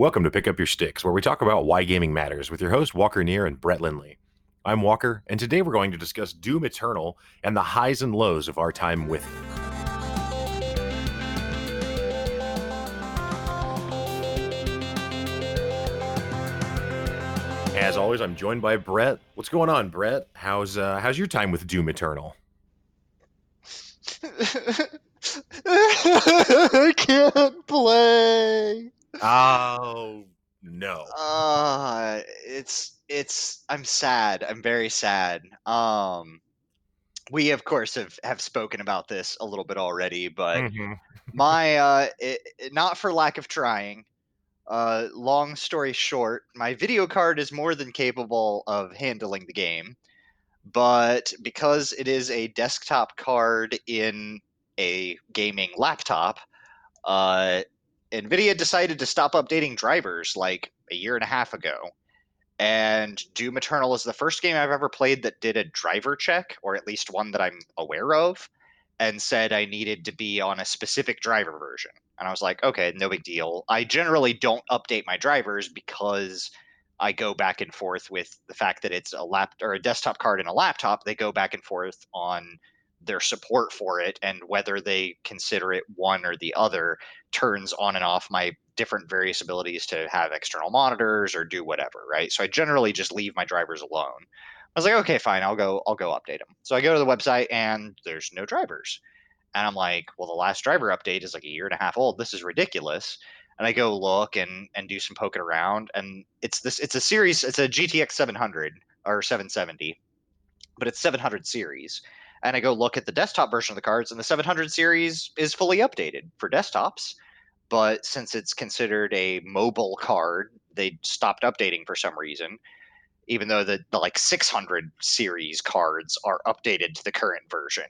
Welcome to Pick Up Your Sticks, where we talk about why gaming matters with your host, Walker Neer and Brett Lindley. I'm Walker, and today we're going to discuss Doom Eternal and the highs and lows of our time with it. As always, I'm joined by Brett. What's going on, Brett? How's uh, how's your time with Doom Eternal? I can't play. Oh no. Uh it's it's I'm sad. I'm very sad. Um we of course have have spoken about this a little bit already, but Mhm. my uh it, it- not for lack of trying. Uh long story short, my video card is more than capable of handling the game, but because it is a desktop card in a gaming laptop, uh Nvidia decided to stop updating drivers like a year and a half ago. And Doom Eternal is the first game I've ever played that did a driver check, or at least one that I'm aware of, and said I needed to be on a specific driver version. And I was like, okay, no big deal. I generally don't update my drivers because I go back and forth with the fact that it's a lap or a desktop card and a laptop. They go back and forth on their support for it and whether they consider it one or the other turns on and off my different various abilities to have external monitors or do whatever, right? So I generally just leave my drivers alone. I was like, okay, fine, I'll go I'll go update them. So I go to the website and there's no drivers. And I'm like, well, the last driver update is like a year and a half old. This is ridiculous. And I go look and and do some poking around and it's this it's a series, it's a GTX 700 or 770, but it's 700 series. And I go look at the desktop version of the cards and the 700 series is fully updated for desktops but since it's considered a mobile card, they stopped updating for some reason. Even though the, the like 600 series cards are updated to the current version,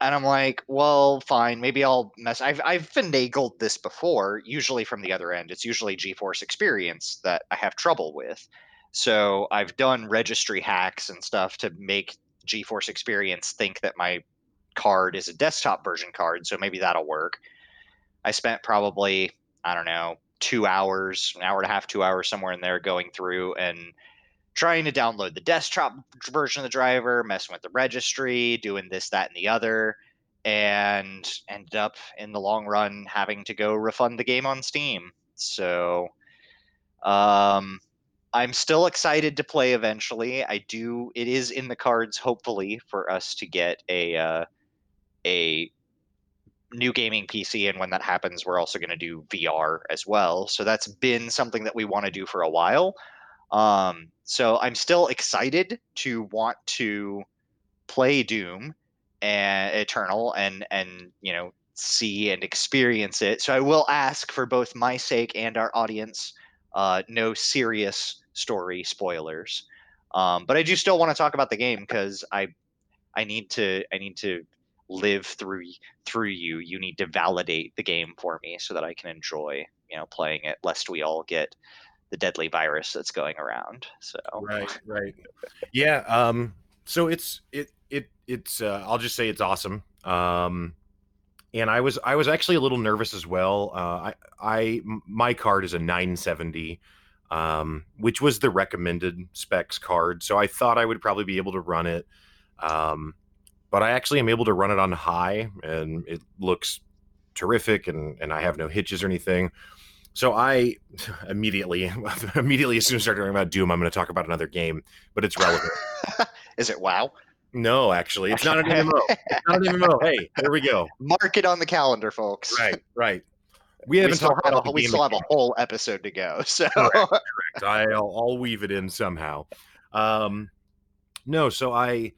and I'm like, well, fine, maybe I'll mess. I've I've finagled this before, usually from the other end. It's usually GeForce Experience that I have trouble with. So I've done registry hacks and stuff to make GeForce Experience think that my card is a desktop version card. So maybe that'll work. I spent probably, I don't know, two hours, an hour and a half, two hours, somewhere in there going through and trying to download the desktop version of the driver, messing with the registry, doing this, that, and the other, and ended up in the long run having to go refund the game on Steam. So, um, I'm still excited to play eventually. I do. It is in the cards, hopefully, for us to get a uh, a new gaming PC, and when that happens, we're also going to do VR as well. So that's been something that we want to do for a while. Um, so I'm still excited to want to play Doom and Eternal and and you know see and experience it. So I will ask for both my sake and our audience, uh, no serious story spoilers. Um, but I do still want to talk about the game because I I need to I need to live through through you. You need to validate the game for me so that I can enjoy you know playing it, lest we all get the deadly virus that's going around. So Right, right. Yeah, um so it's it it it's uh I'll just say it's awesome. Um and I was I was actually a little nervous as well. Uh I I my card is a 970 um which was the recommended specs card. So I thought I would probably be able to run it. Um but I actually am able to run it on high and it looks terrific and and I have no hitches or anything. So I immediately, immediately as soon as I start talking about Doom, I'm going to talk about another game, but it's relevant. is it WoW? no, actually, it's not an MMO. It's not an MMO. Hey, there we go. Mark it on the calendar, folks. Right, right. We We haven't still, talked have about a, we still have a whole episode to go. So Correct. I'll, I'll weave it in somehow. Um, no, so I,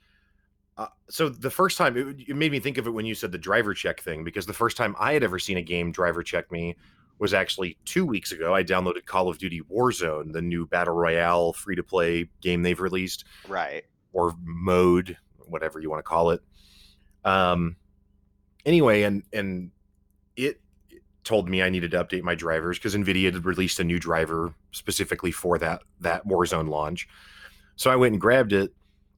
uh, so the first time it, it made me think of it when you said the driver check thing because the first time I had ever seen a game driver check me was actually two weeks ago. I downloaded Call of Duty Warzone, the new battle royale free to play game they've released. right. or mode, whatever you want to call it. Um, anyway, and and it told me I needed to update my drivers because Nvidia had released a new driver specifically for that that Warzone launch. So I went and grabbed it,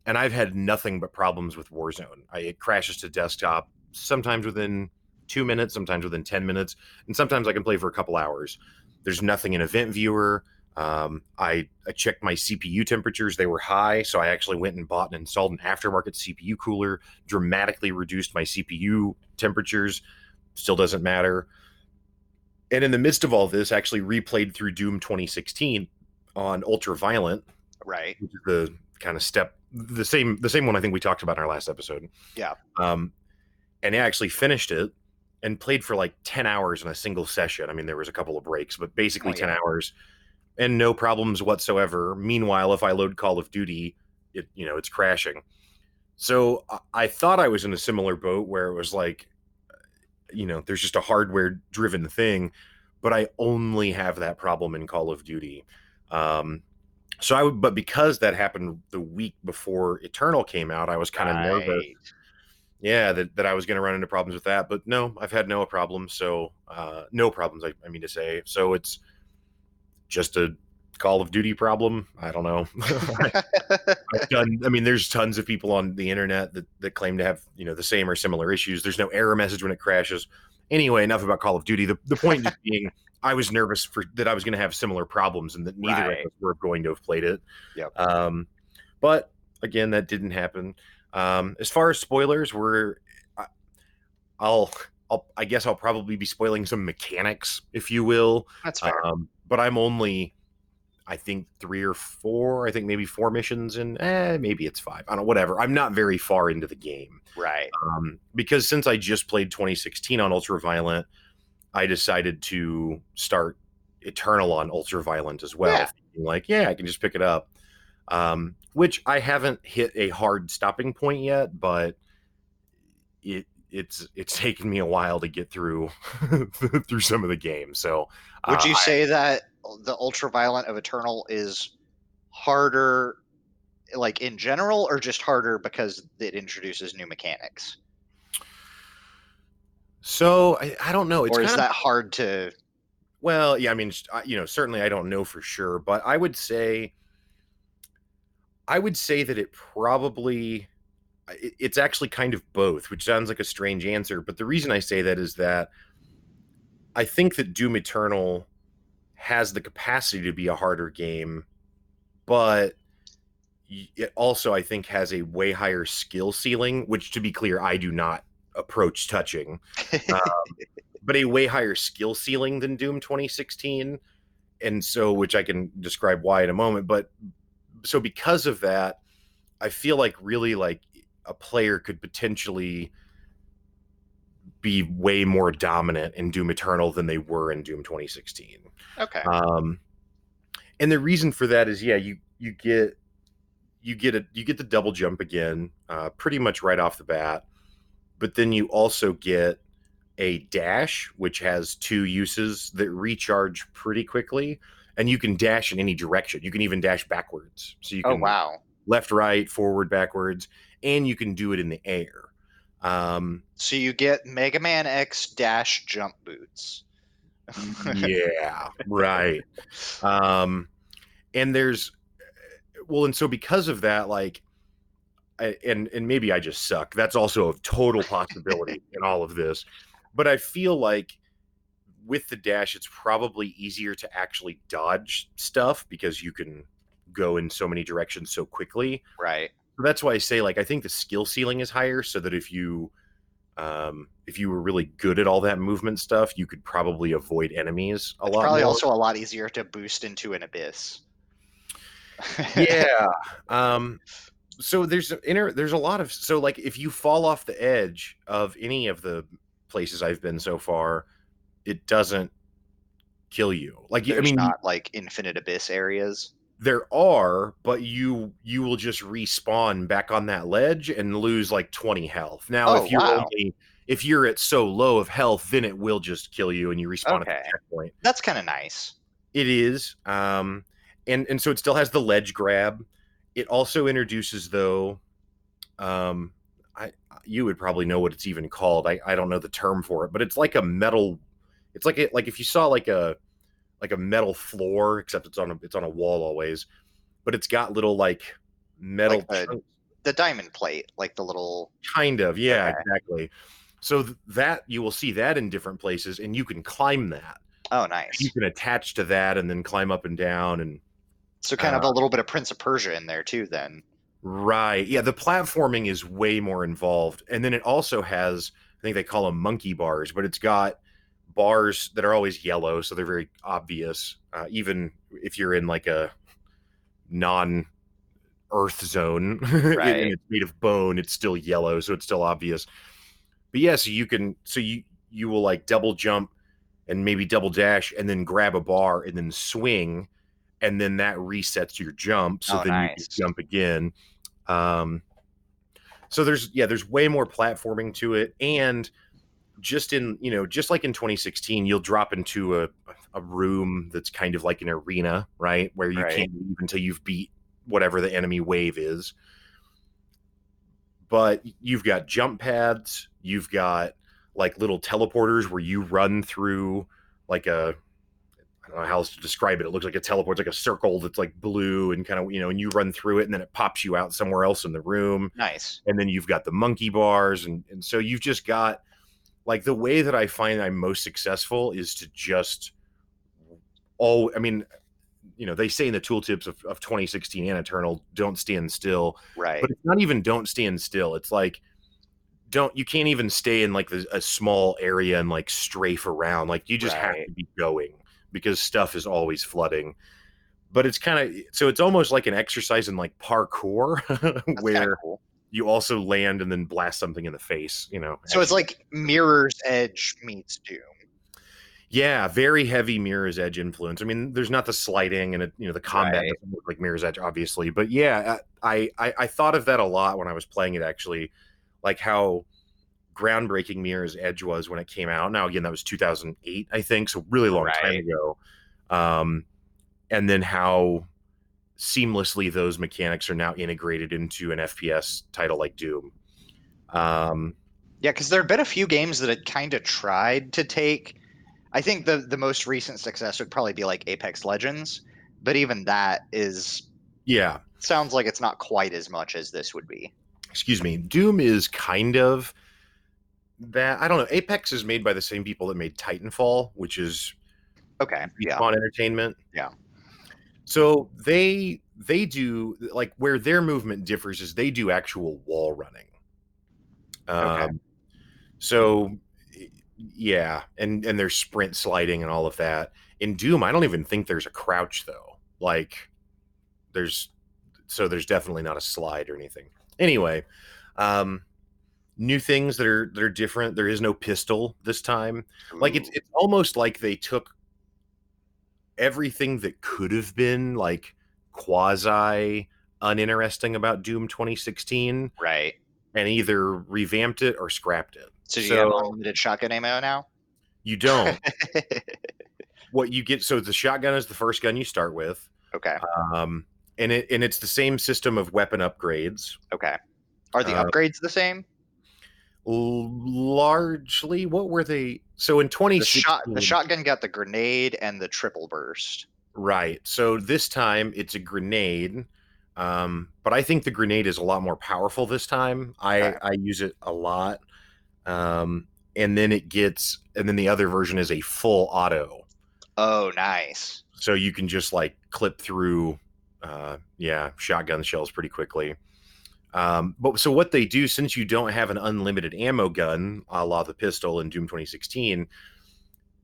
and I've had nothing but problems with Warzone. I, it crashes to desktop sometimes within two minutes, sometimes within ten minutes, and sometimes I can play for a couple hours. There's nothing in Event Viewer. Um, I, I checked my CPU temperatures; they were high, so I actually went and bought and installed an aftermarket CPU cooler. Dramatically reduced my CPU temperatures. Still doesn't matter. And in the midst of all this, actually replayed through Doom 2016 on Ultra Violent, Right. which is the kind of step the same the same one I think we talked about in our last episode. Yeah. Um, and I actually finished it and played for like 10 hours in a single session. I mean, there was a couple of breaks, but basically Oh, 10 yeah. hours and no problems whatsoever. Meanwhile, if I load Call of Duty, it you know, it's crashing. So I thought I was in a similar boat where it was like, you know, there's just a hardware driven thing, but I only have that problem in Call of Duty. Um, so I would, but because that happened the week before Eternal came out, I was kind of nervous yeah that, that i was going to run into problems with that but no i've had no problems so uh no problems I, I mean to say so it's just a call of duty problem i don't know i've done i mean there's tons of people on the internet that, that claim to have you know the same or similar issues there's no error message when it crashes anyway enough about call of duty the, the point being i was nervous for that i was going to have similar problems and that neither Right. of us were going to have played it Yep. um but again that didn't happen um, as far as spoilers, we're I- I'll I'll I guess I'll probably be spoiling some mechanics, if you will. That's fair. Um, but I'm only I think three or four, I think maybe four missions and eh, maybe it's five. I don't know, whatever. I'm not very far into the game. right. Um, because since I just played 2016 on Ultra Violent, I decided to start Eternal on Ultra Violent as well. Yeah. Like, yeah, I can just pick it up. Um, which I haven't hit a hard stopping point yet, but it it's it's taken me a while to get through through some of the game. So Would uh, you I- say that the ultra violent of Eternal is harder, like in general, or just harder because it introduces new mechanics? so? I, I don't know. It's or is kinda- that hard to? Well, yeah, I mean, you know, certainly I don't know for sure, but I would say, I would say that it probably, it's actually kind of both, which sounds like a strange answer. But the reason I say that is that I think that Doom Eternal has the capacity to be a harder game, but it also, I think, has a way higher skill ceiling, which, to be clear, I do not approach touching um, but a way higher skill ceiling than Doom 2016. And so, which I can describe why in a moment. But so, because of that, I feel like really like a player could potentially be way more dominant in Doom Eternal than they were in Doom 2016. okay. Um, and the reason for that is, yeah, you you get you get a you get the double jump again, uh, pretty much right off the bat, but then you also get a dash, which has two uses that recharge pretty quickly, and you can dash in any direction. You can even dash backwards, so you oh can wow. left, right, forward, backwards, and you can do it in the air. Um, So you get Mega Man X dash jump boots. yeah, right. Um, and there's well, and so because of that, like, I, and and maybe I just suck. That's also a total possibility in all of this. But I feel like with the dash, it's probably easier to actually dodge stuff because you can go in so many directions so quickly. Right. So that's why I say like I think the skill ceiling is higher, so that if you um if you were really good at all that movement stuff, you could probably avoid enemies a It's lot. probably more. also a lot easier to boost into an abyss. yeah. Um so there's inner there's a lot of so like if you fall off the edge of any of the places I've been so far, it doesn't kill you. Like There's I mean not like infinite abyss areas. There are, but you you will just respawn back on that ledge and lose like 20 health. Now, Oh, if you're wow. only if you're at so low of health, then it will just kill you and you respawn at Okay. the checkpoint. That's kind of nice. It is, um, and and so it still has the ledge grab. It also introduces though, um, I you would probably know what it's even called. I I don't know the term for it, but it's like a metal. It's like it like if you saw like a like a metal floor, except it's on a it's on a wall always, but it's got little like metal Like the- The diamond plate, like the little. kind of yeah Okay. exactly so th- that you will see that in different places and you can climb that Oh, nice. You can attach to that and then climb up and down and So kind of uh, a little bit of Prince of Persia in there too. Then. Right. Yeah, the platforming is way more involved. And then it also has, I think they call them monkey bars, but it's got bars that are always yellow, so they're very obvious. Uh, even if you're in like a non earth zone Right. it's made of bone, it's still yellow, so it's still obvious. But yeah, so you can so you you will like double jump and maybe double dash and then grab a bar and then swing and then that resets your jump so Oh, then you can jump again um so there's yeah there's way more platforming to it and just in you know just like in 2016 you'll drop into a a room that's kind of like an arena right where you Right. can't leave until you've beat whatever the enemy wave is but you've got jump pads you've got like little teleporters where you run through like a I don't know how else to describe it. It looks like a teleport, it's like a circle that's like blue and kind of, you know, and you run through it and then it pops you out somewhere else in the room. Nice. And then you've got the monkey bars. And, and so you've just got like the way that I find I'm most successful is to just, oh, I mean, you know, they say in the tooltips of, of 2016 and Eternal, don't stand still. Right. but it's not even don't stand still. It's like don't you can't even stay in like the, a small area and like strafe around. Like you just have to be going because stuff is always flooding. But it's kind of so it's almost like an exercise in like parkour where cool. You also land and then blast something in the face you know So it's you- like Mirror's Edge meets Doom. yeah very heavy mirror's edge influence. I mean there's not the sliding and it, you know the combat Right. doesn't look like mirror's edge obviously. But yeah I, I i thought of that a lot when i was playing it actually like how groundbreaking mirror's edge was when it came out. Now again that was 2008 i think so really long time ago. Um and then how seamlessly those mechanics are now integrated into an fps title like doom um Yeah, because there have been a few games that had kind of tried to take. I think the the most recent success would probably be like Apex Legends, but even that is yeah sounds like it's not quite as much as this would be. excuse me doom is kind of that i don't know apex is made by the same people that made titanfall which is Okay. Yeah. Respawn entertainment Yeah. So they they do like where their movement differs is they do actual wall running. Um Okay. so yeah and and there's sprint sliding and all of that. In doom i don't even think there's a crouch though. Like there's so there's definitely not a slide or anything. Anyway um new things that are that are different. There is no pistol this time. Like it's it's almost like they took everything that could have been like quasi uninteresting about doom 2016 right. and either revamped it or scrapped it So do you have So- unlimited shotgun ammo now? you don't what you get so the shotgun is the first gun you start with okay. um and it and it's the same system of weapon upgrades Okay. Are the Uh, upgrades the same? Largely what were they so in The 2016 shot the shotgun got the grenade and the triple burst. right so this time it's a grenade um but i think the grenade is a lot more powerful this time i Okay. i use it a lot um and then it gets and then the other version is a full auto Oh, nice. so you can just like clip through uh yeah shotgun shells pretty quickly um but so what they do since you don't have an unlimited ammo gun a la the pistol in doom 2016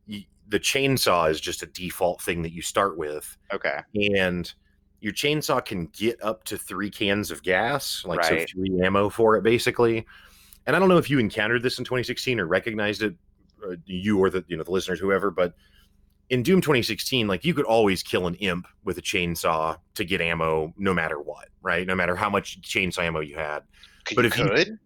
y- the chainsaw is just a default thing that you start with Okay. and your chainsaw can get up to three cans of gas like so three ammo for it basically and i don't know if you encountered this in 2016 or recognized it uh, you or the you know the listeners whoever but in doom 2016 like you could always kill an imp with a chainsaw to get ammo no matter what right no matter how much chainsaw ammo you had Could But you if you- could?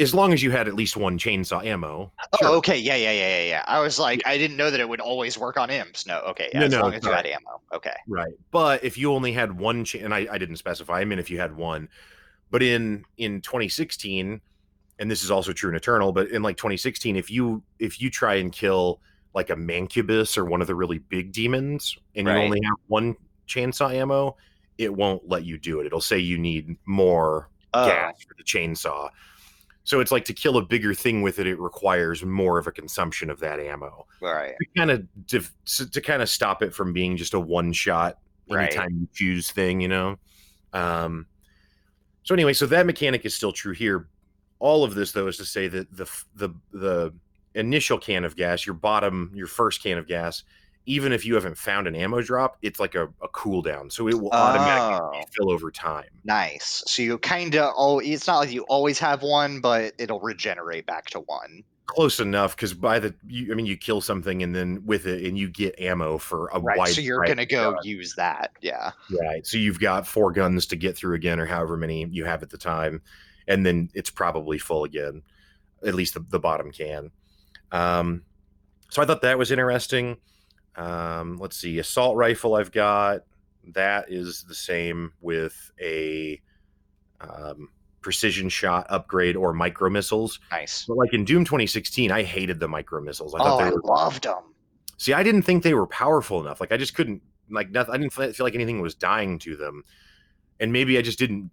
As long as you had at least one chainsaw ammo Oh, sure. okay. Yeah, yeah, yeah, yeah, yeah. I was like, I didn't know that it would always work on imps. No, okay. Yeah, No, as no, long as you had ammo. Okay. Right. But if you only had one cha- and I, I didn't specify, I mean if you had one. But in in 2016, and this is also true in Eternal, but in like 2016, if you if you try and kill like a mancubus or one of the really big demons and Right. you only have one chainsaw ammo, it won't let you do it. It'll say you need more Oh, gas for the chainsaw. So it's like to kill a bigger thing with it, it requires more of a consumption of that ammo. Right. To kind of to, to kind of stop it from being just a one shot Right. anytime you choose thing, you know. Um, so anyway, so that mechanic is still true here. All of this though is to say that the the the initial can of gas, your bottom, your first can of gas, even if you haven't found an ammo drop, it's like a, a cooldown, so it will automatically Oh. fill over time. Nice. So you kind of oh, it's not like you always have one, but it'll regenerate back to one. Close enough because by the you, I mean you kill something and then with it and you get ammo for a Right. wide. So you're gonna go guns. use that. Yeah. Right. So you've got four guns to get through again, or however many you have at the time, and then it's probably full again, at least the, the bottom can. Um, so I thought that was interesting. Um, let's see, assault rifle I've got that is the same with a um, precision shot upgrade or micro missiles. Nice. But like in Doom 2016, I hated the micro missiles. I oh, thought I they were loved them. See, I didn't think they were powerful enough. Like I just couldn't like nothing. I didn't feel like anything was dying to them, and maybe I just didn't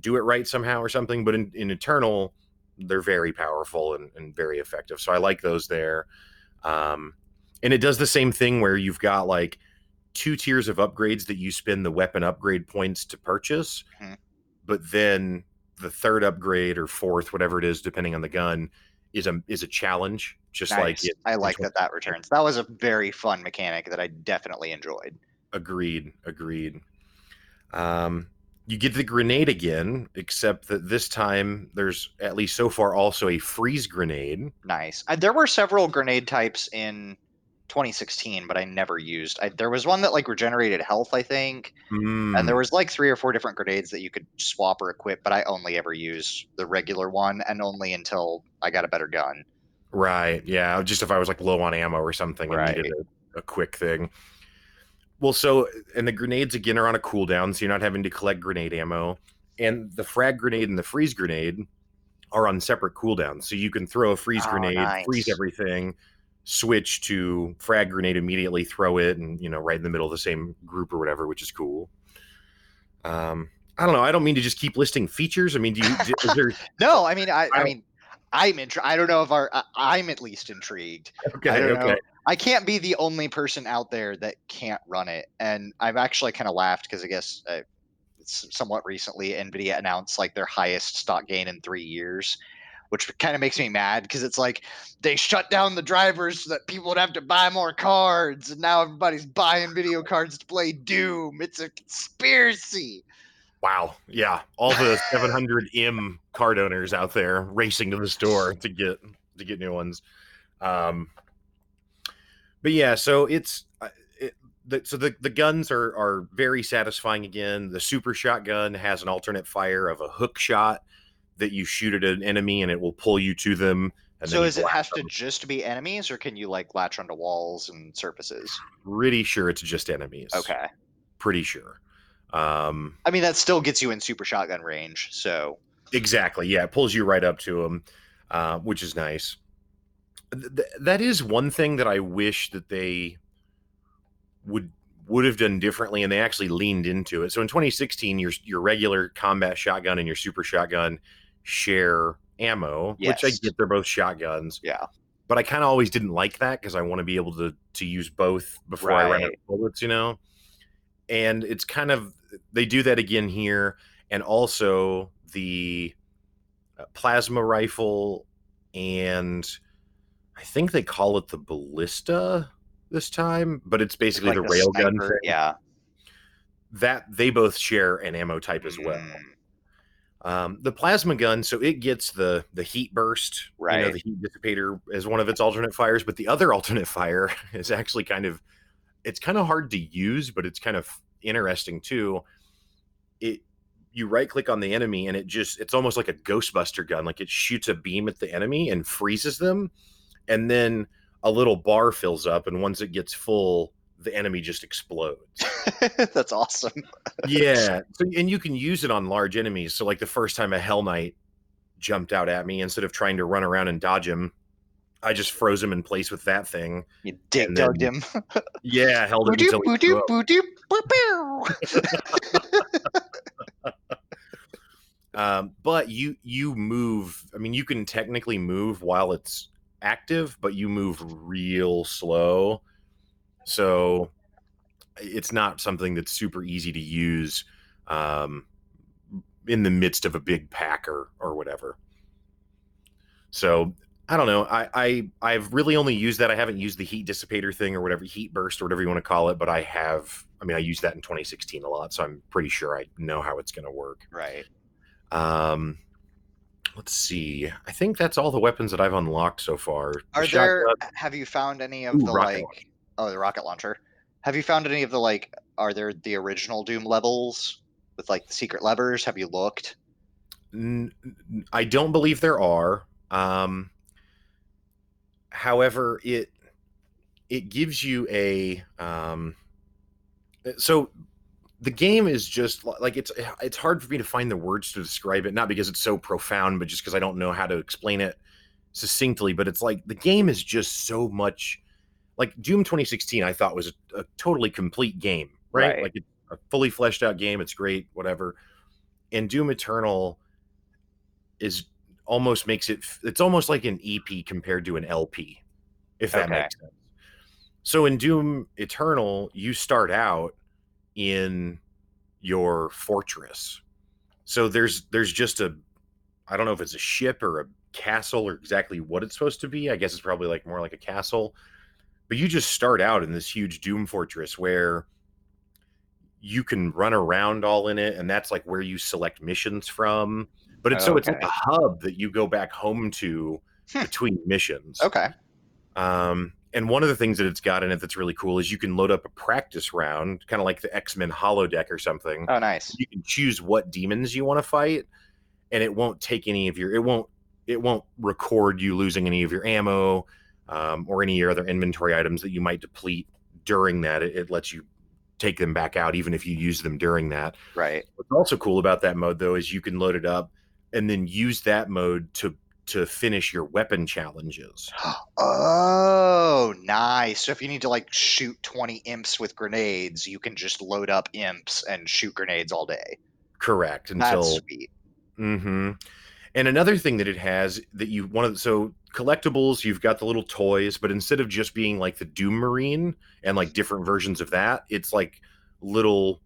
do it right somehow or something. But in, in Eternal, they're very powerful and, and very effective. So I like those there. Um, and it does the same thing where you've got like two tiers of upgrades that you spend the weapon upgrade points to purchase, Mhm. but then the third upgrade or fourth, whatever it is, depending on the gun, is a is a challenge. Just like it, I like that that returns. That was a very fun mechanic that I definitely enjoyed. Agreed. Agreed. Um, you get the grenade again, except that this time there's at least so far also a freeze grenade. Nice. There were several grenade types in 2016, but I never used. I, there was one that like regenerated health, I think, Mm, and there was like three or four different grenades that you could swap or equip. But I only ever used the regular one, and only until I got a better gun. right. Yeah. Just if I was like low on ammo or something and needed a, a quick thing. Well, so and the grenades again are on a cooldown, so you're not having to collect grenade ammo. And the frag grenade and the freeze grenade are on separate cooldowns. So you can throw a freeze Oh, grenade, freeze everything, switch to frag grenade immediately, throw it, and you know, right in the middle of the same group or whatever, which is cool. Um, I don't know. I don't mean to just keep listing features. I mean, do you? there, No, I mean, I, I I- mean, I'm intri- I don't know if our I, I'm at least intrigued. okay, I don't know. okay. I can't be the only person out there that can't run it, and I've actually kind of laughed because I guess uh, it's somewhat recently Nvidia announced like their highest stock gain in three years, which kind of makes me mad because it's like they shut down the drivers so that people would have to buy more cards, and now everybody's buying video cards to play Doom. It's a conspiracy. Wow. Yeah. All the 700M card owners out there racing to the store to get to get new ones. Um, but yeah, so it's uh, it, the, so the the guns are are very satisfying. Again, the super shotgun has an alternate fire of a hook shot that you shoot at an enemy and it will pull you to them. And so does it blast have to just be enemies, or can you like latch onto walls and surfaces? Pretty sure it's just enemies. Okay. Pretty sure. Um, I mean, that still gets you in super shotgun range. So Exactly. Yeah, it pulls you right up to them, uh, which is nice. Th- th- that is one thing that I wish that they would would have done differently, and they actually leaned into it. So in 2016, your your regular combat shotgun and your super shotgun share ammo, which I Yes. get they're both shotguns, yeah. but I kind of always didn't like that because I want to be able to to use both before I run out of bullets, you know. And it's kind of they do that again here, and also the uh, plasma rifle, and I think they call it the ballista this time, but it's basically Like the railgun. Yeah. That they both share an ammo type as well. Mm, Um, the plasma gun, so it gets the the heat burst, You know, Right. the heat dissipator as one of its alternate fires, but the other alternate fire is actually kind of it's kind of hard to use, but it's kind of interesting too. It you right click on the enemy and it just it's almost like a Ghostbuster gun, like it shoots a beam at the enemy and freezes them, and then a little bar fills up, and once it gets full, the enemy just explodes That's awesome. yeah. So, and you can use it on large enemies. So, like the first time a Hell Knight jumped out at me, instead of trying to run around and dodge him, I just froze him in place with that thing. You dugged then- him. Yeah, held him until he boo-doo, up. Um, but you you move. I mean, you can technically move while it's active, but you move real slow. So it's not something that's super easy to use um, in the midst of a big packer or whatever. So I don't know. I, I I've really only used that. I haven't used the heat dissipator thing or whatever heat burst or whatever you want to call it, but I have. I mean, I used that in 2016 a lot, so I'm pretty sure I know how it's going to work. Right. Um, let's see. I think that's all the weapons that I've unlocked so far. The Are there? shotgun- Have you found any of Ooh, the like? Oh, the rocket launcher. Have you found any of the like? Are there the original Doom levels with like the secret levers? Have you looked? N- I don't believe there are. Um, however, it it gives you a um, so the game is just like it's it's hard for me to find the words to describe it. Not because it's so profound, but just because I don't know how to explain it succinctly. But it's like the game is just so much like Doom 2016. I thought was a, a totally complete game, right? Right. Like it's a fully fleshed out game. It's great, whatever. And Doom Eternal is almost makes it it's almost like an EP compared to an LP, if that Okay. makes sense. So in Doom Eternal, you start out in your fortress. So there's there's just a I don't know if it's a ship or a castle or exactly what it's supposed to be. I guess it's probably like more like a castle. But you just start out in this huge Doom fortress where you can run around all in it and that's like where you select missions from. But it's so it's like a hub that you go back home to Hmm. between missions. Okay. Um, and one of the things that it's got in it that's really cool is you can load up a practice round, kind of like the X Men holodeck or something. Oh, nice. You can choose what demons you want to fight, and it won't take any of your. It won't. It won't record you losing any of your ammo um, or any of your other inventory items that you might deplete during that. It, it lets you take them back out even if you use them during that. Right. What's also cool about that mode though is you can load it up and then use that mode to to finish your weapon challenges. Oh, nice. So if you need to like shoot 20 imps with grenades, you can just load up imps and shoot grenades all day. Correct. Until That's sweet. hmm And another thing that it has that you one of the, so collectibles, you've got the little toys, but instead of just being like the Doom Marine and like different versions of that, it's like little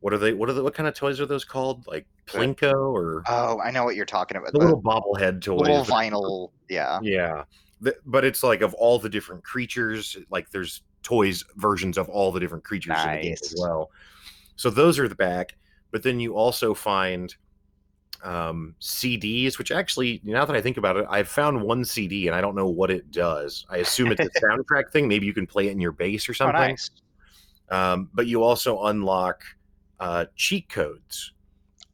what are they? What are the what kind of toys are those called? Like Plinko or Oh, I know what you're talking about. the The little bobblehead toy, little vinyl. Yeah. Yeah, The- but it's like of all the different creatures. Like there's toys versions of all the different creatures in the game as well. So those are the back. But then you also find um, CDs, which actually, now that I think about it, I've found one CD and I don't know what it does. I assume it's a soundtrack thing. Maybe you can play it in your bass or Oh, something. nice. Um, but you also unlock uh, cheat codes.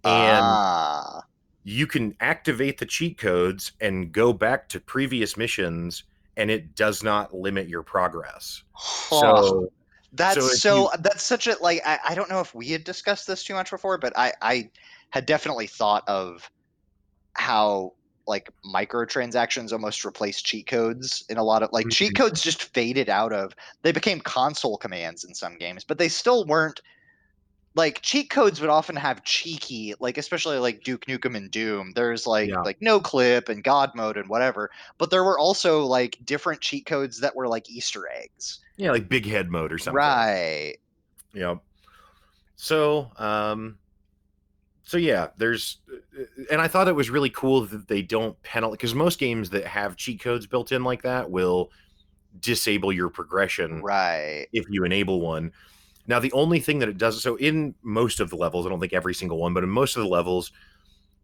And ah, you can activate the cheat codes and go back to previous missions and it does not limit your progress. huh. So that's so so, if that's such a like I, I don't know if we had discussed this too much before, but I I had definitely thought of how like microtransactions almost replace cheat codes in a lot of like cheat Mhm. codes just faded out of they became console commands in some games, but they still weren't like cheat codes would often have cheeky like especially like Duke Nukem and Doom. There's like Yeah. like no clip and God mode and whatever, but there were also like different cheat codes that were like Easter eggs. yeah, like big head mode or something. Right. Yep. So, um, so yeah, there's, and I thought it was really cool that they don't penalize because most games that have cheat codes built in like that will disable your progression Right. if you enable one. Now, the only thing that it does, so in most of the levels, I don't think every single one, but in most of the levels,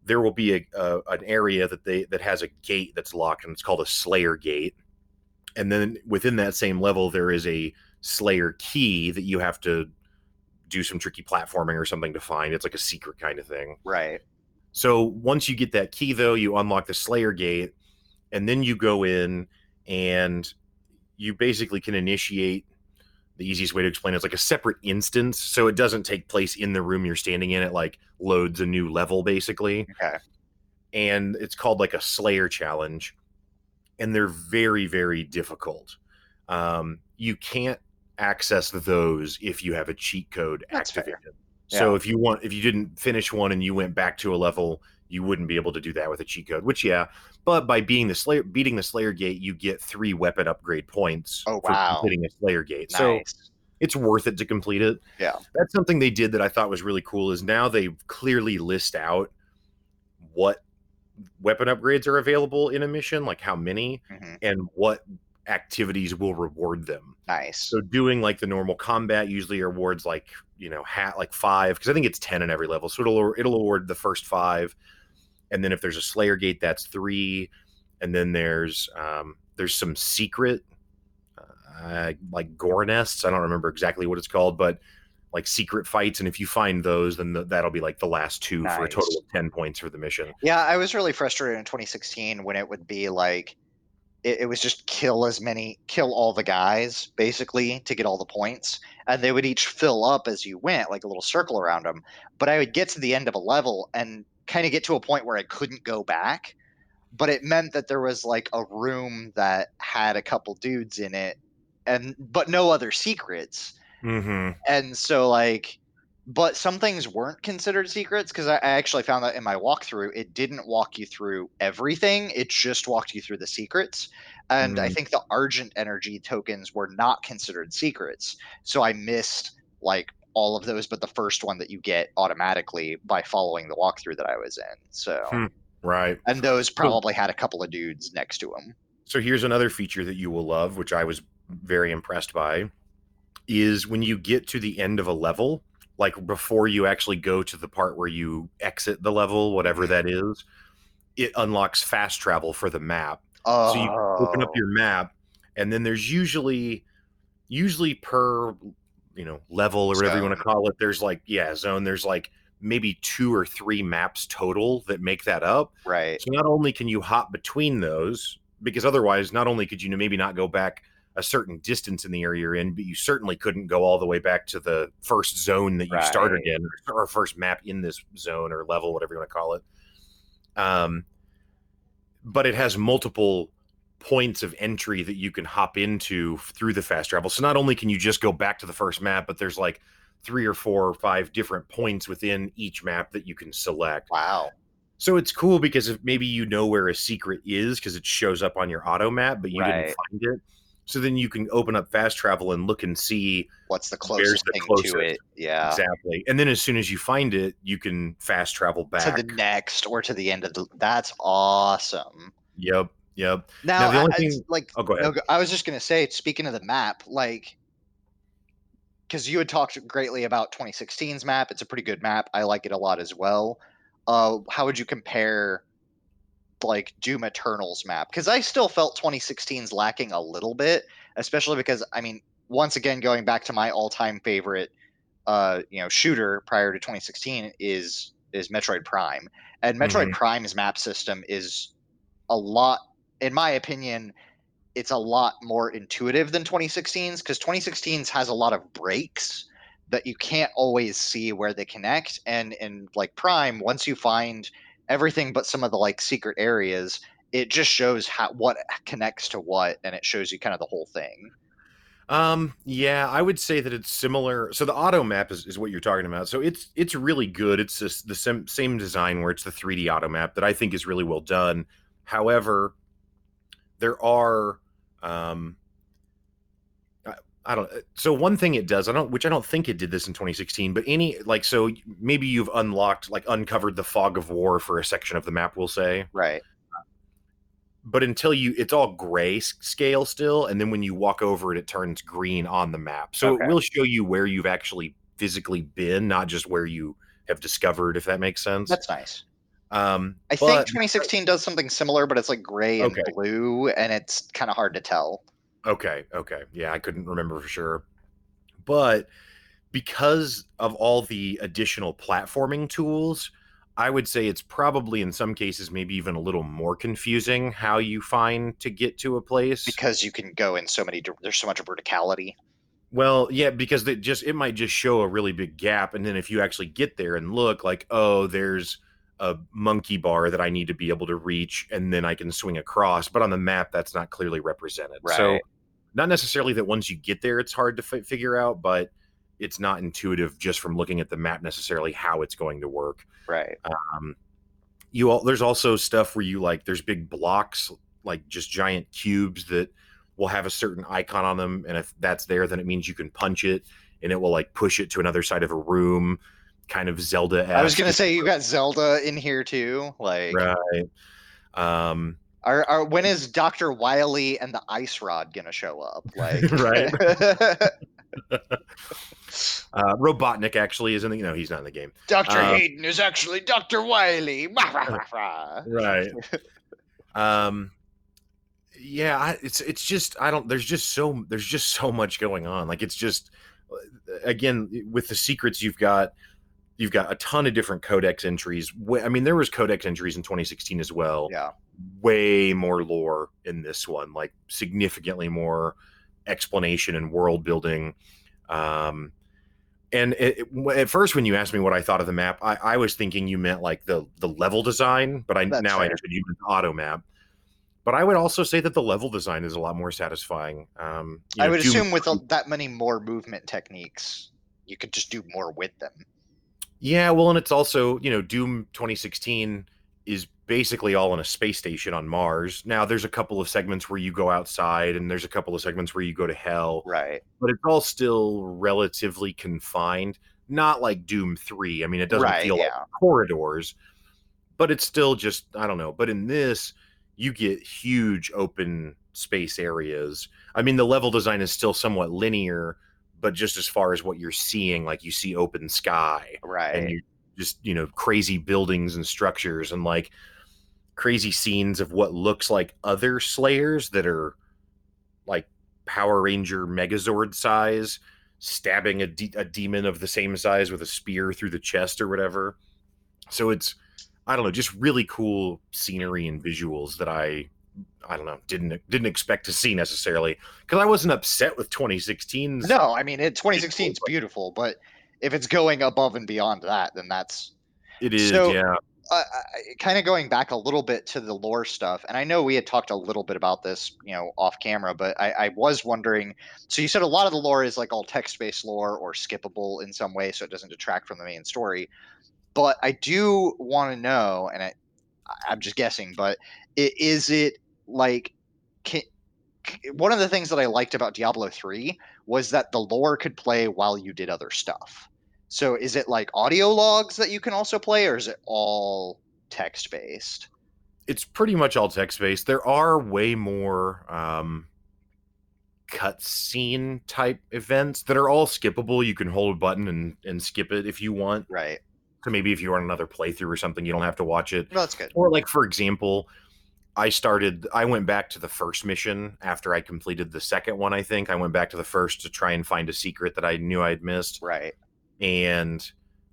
there will be a, a an area that they that has a gate that's locked, and it's called a Slayer gate. And then within that same level, there is a Slayer key that you have to do some tricky platforming or something to find. It's like a secret kind of thing. Right. So once you get that key, though, you unlock the Slayer Gate, and then you go in and you basically can initiate. The easiest way to explain it is like a separate instance, so it doesn't take place in the room you're standing in. It like loads a new level basically, Okay. and it's called like a Slayer challenge, and they're very very difficult. Um, you can't access those if you have a cheat code That's fair. activated. So Yeah. if you want, if you didn't finish one and you went back to a level, you wouldn't be able to do that with a cheat code. Which yeah, but by being the Slayer, beating the Slayer Gate, you get three weapon upgrade points Oh, for wow. completing a Slayer Gate. So it's worth it to complete it. Yeah. That's something they did that I thought was really cool. Is now they clearly list out what weapon upgrades are available in a mission, like how many, Mhm. and what activities will reward them. Nice. So doing like the normal combat usually awards like you know hat like five because I think it's ten in every level. So it'll it'll award the first five, and then if there's a Slayer Gate, that's three, and then there's um, there's some secret uh, like gore nests. I don't remember exactly what it's called, but like secret fights. And if you find those, then the, that'll be like the last two for a total of ten points for the mission. Yeah, I was really frustrated in 2016 when it would be like it, it was just kill as many kill all the guys basically to get all the points and they would each fill up as you went like a little circle around them but i would get to the end of a level and kind of get to a point where i couldn't go back but it meant that there was like a room that had a couple dudes in it and but no other secrets Mm-hmm. and so like but some things weren't considered secrets because I, I actually found that in my walkthrough it didn't walk you through everything it just walked you through the secrets and i Mm. think the argent energy tokens were not considered secrets so i missed like all of those but the first one that you get automatically by following the walkthrough that i was in so Hmm. Right. and those probably had a couple of dudes next to them So here's another feature that you will love, which I was very impressed by, is when you get to the end of a level, like before you actually go to the part where you exit the level, whatever that is, it unlocks fast travel for the map. oh So you open up your map, and then there's usually, usually per, you know, level or whatever you want to call it. There's like yeah, zone. There's like maybe two or three maps total that make that up. right So not only can you hop between those, because otherwise, not only could you maybe not go back a certain distance in the area you're in, but you certainly couldn't go all the way back to the first zone that you started in, or first map in this zone or level, whatever you want to call it. Um, but it has multiple points of entry that you can hop into through the fast travel. So not only can you just go back to the first map, but there's like three or four or five different points within each map that you can select. wow So it's cool because if maybe you know where a secret is because it shows up on your auto map, but you Right. didn't find it. So then you can open up fast travel and look and see what's the closest the thing closest? to it yeah exactly. And then as soon as you find it, you can fast travel back. to the next or to the end of the that's awesome Yep. Yep. now, Now, the only I, thing- like Oh, go ahead. no, i was just going to say speaking of the map like because you had talked greatly about 2016's map it's a pretty good map i like it a lot as well uh how would you compare like doom eternal's map because i still felt 2016's lacking a little bit especially because i mean once again going back to my all-time favorite uh you know shooter prior to 2016 is is metroid prime and metroid Mhm. prime's map system is a lot in my opinion it's a lot more intuitive than 2016's because 2016's has a lot of breaks that you can't always see where they connect and in like prime once you find everything but some of the like secret areas it just shows how what connects to what and it shows you kind of the whole thing Um, yeah, I would say that it's similar. So the auto map is, is what you're talking about. So it's it's really good. It's just the same same design where it's the 3D auto map that I think is really well done. However, there are um I, I don't so one thing it does, I don't which I don't think it did this in 2016, but any like so maybe you've unlocked like uncovered the fog of war for a section of the map, we'll say. Right. But until you it's all gray scale still and then when you walk over it it turns green on the map. So Okay. it will show you where you've actually physically been not just where you have discovered if that makes sense. That's nice um i think 2016 does something similar but it's like gray and Okay. blue and it's kind of hard to tell. Okay okay. Yeah i couldn't remember for sure. But because of all the additional platforming tools i would say it's probably in some cases maybe even a little more confusing how you find to get to a place. Because you can go in so many there's so much verticality. Well, yeah, because it just it might just show a really big gap, and then if you actually get there and look, like, oh, there's a monkey bar that I need to be able to reach, and then I can swing across. But on the map, that's not clearly represented. Right. So, not necessarily that once you get there, it's hard to fi- figure out, but it's not intuitive just from looking at the map necessarily how it's going to work. right um, you all there's also stuff where you like there's big blocks like just giant cubes that will have a certain icon on them and if that's there then it means you can punch it and it will like push it to another side of a room kind of zelda I was gonna say you got Zelda in here too. Like, right um are, are when is Doctor Wily and the Ice Rod gonna show up? Like, Right. uh robotnik actually is in the you know he's not in the game Doctor Um, Hayden is actually Doctor Wily. right um yeah I, it's it's just i don't there's just so there's just so much going on like it's just uh, again with the secrets you've got you've got a ton of different codex entries i mean there was codex entries in 2016 as well Yeah. way more lore in this one like significantly more explanation and world building um and it, it- at first when you asked me what i thought of the map i, I was thinking you meant like the the level design but i That's now i understood you meant the auto map but i would also say that the level design is a lot more satisfying um I know, would assume with a- that many more movement techniques, you could just do more with them. Yeah, well, and it's also, you know, Doom 2016 is basically all in a space station on Mars. Now, there's a couple of segments where you go outside, and there's a couple of segments where you go to hell, Right. but it's all still relatively confined. Not like Doom 3. I mean, it doesn't right. feel like corridors, but it's still just, I don't know. But in this, you get huge open space areas. I mean, the level design is still somewhat linear, but just as far as what you're seeing, like you see open sky Right. and you just you know crazy buildings and structures and like crazy scenes of what looks like other slayers that are like power ranger megazord size stabbing a, de- a demon of the same size with a spear through the chest or whatever so it's i don't know just really cool scenery and visuals that i i don't know didn't didn't expect to see necessarily because i wasn't upset with 2016. no, I mean, it, 2016 is beautiful, but if it's going above and beyond that, then that's it is So- yeah uh, kind of going back a little bit to the lore stuff, and I know we had talked a little bit about this, you know, off camera, but I, I was wondering. So you said a lot of the lore is like all text-based lore or skippable in some way, so it doesn't detract from the main story. But I do want to know, and I, I'm just guessing, but i- is it like can, one of the things that I liked about Diablo 3 was that the lore could play while you did other stuff. So is it like audio logs that you can also play, or is it all text based? it's pretty much all text based. There are way more um, cutscene type events that are all skippable. You can hold a button and, and skip it if you want. Right. So maybe if you're on another playthrough or something, you don't have to watch it. No, that's good. Or like for example, I started. I went back to the first mission after I completed the second one. I think I went back to the first to try and find a secret that I knew I'd missed, Right. and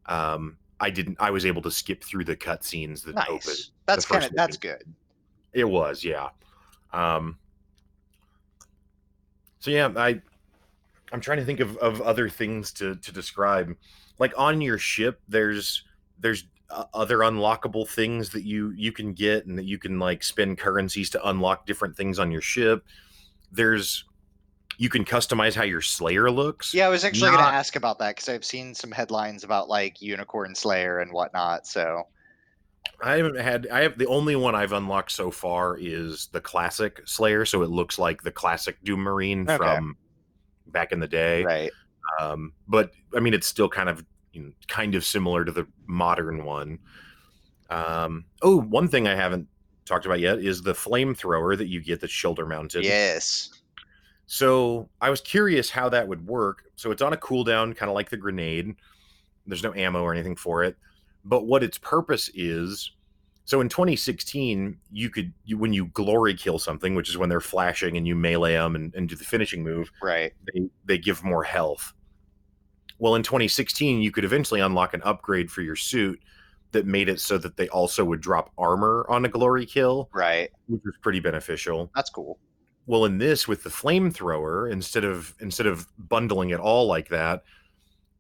um, I didn't. I was able to skip through the cutscenes that opened. Nice. That's kind of that's good. It was, yeah. Um So yeah, I I'm trying to think of, of other things to to describe. Like on your ship, there's there's uh, other unlockable things that you you can get and that you can like spend currencies to unlock different things on your ship. There's you can customize how your slayer looks. Yeah, I was actually going to ask about that because I've seen some headlines about like Unicorn Slayer and whatnot. So I haven't had. I have the only one I've unlocked so far is the classic Slayer, so it looks like the classic Doom Marine Okay. from back in the day. right. Um, but I mean, it's still kind of you know, kind of similar to the modern one. Um, oh, one thing I haven't talked about yet is the flamethrower that you get that's shoulder mounted. Yes. So I was curious how that would work. So it's on a cooldown, kind of like the grenade. There's no ammo or anything for it. But what its purpose is, so in 2016, you could you, when you glory kill something, which is when they're flashing and you melee them and, and do the finishing move, Right. they they give more health. Well, in 2016, you could eventually unlock an upgrade for your suit that made it so that they also would drop armor on a glory kill, Right. which was pretty beneficial That's cool. well in this with the flamethrower instead of instead of bundling it all like that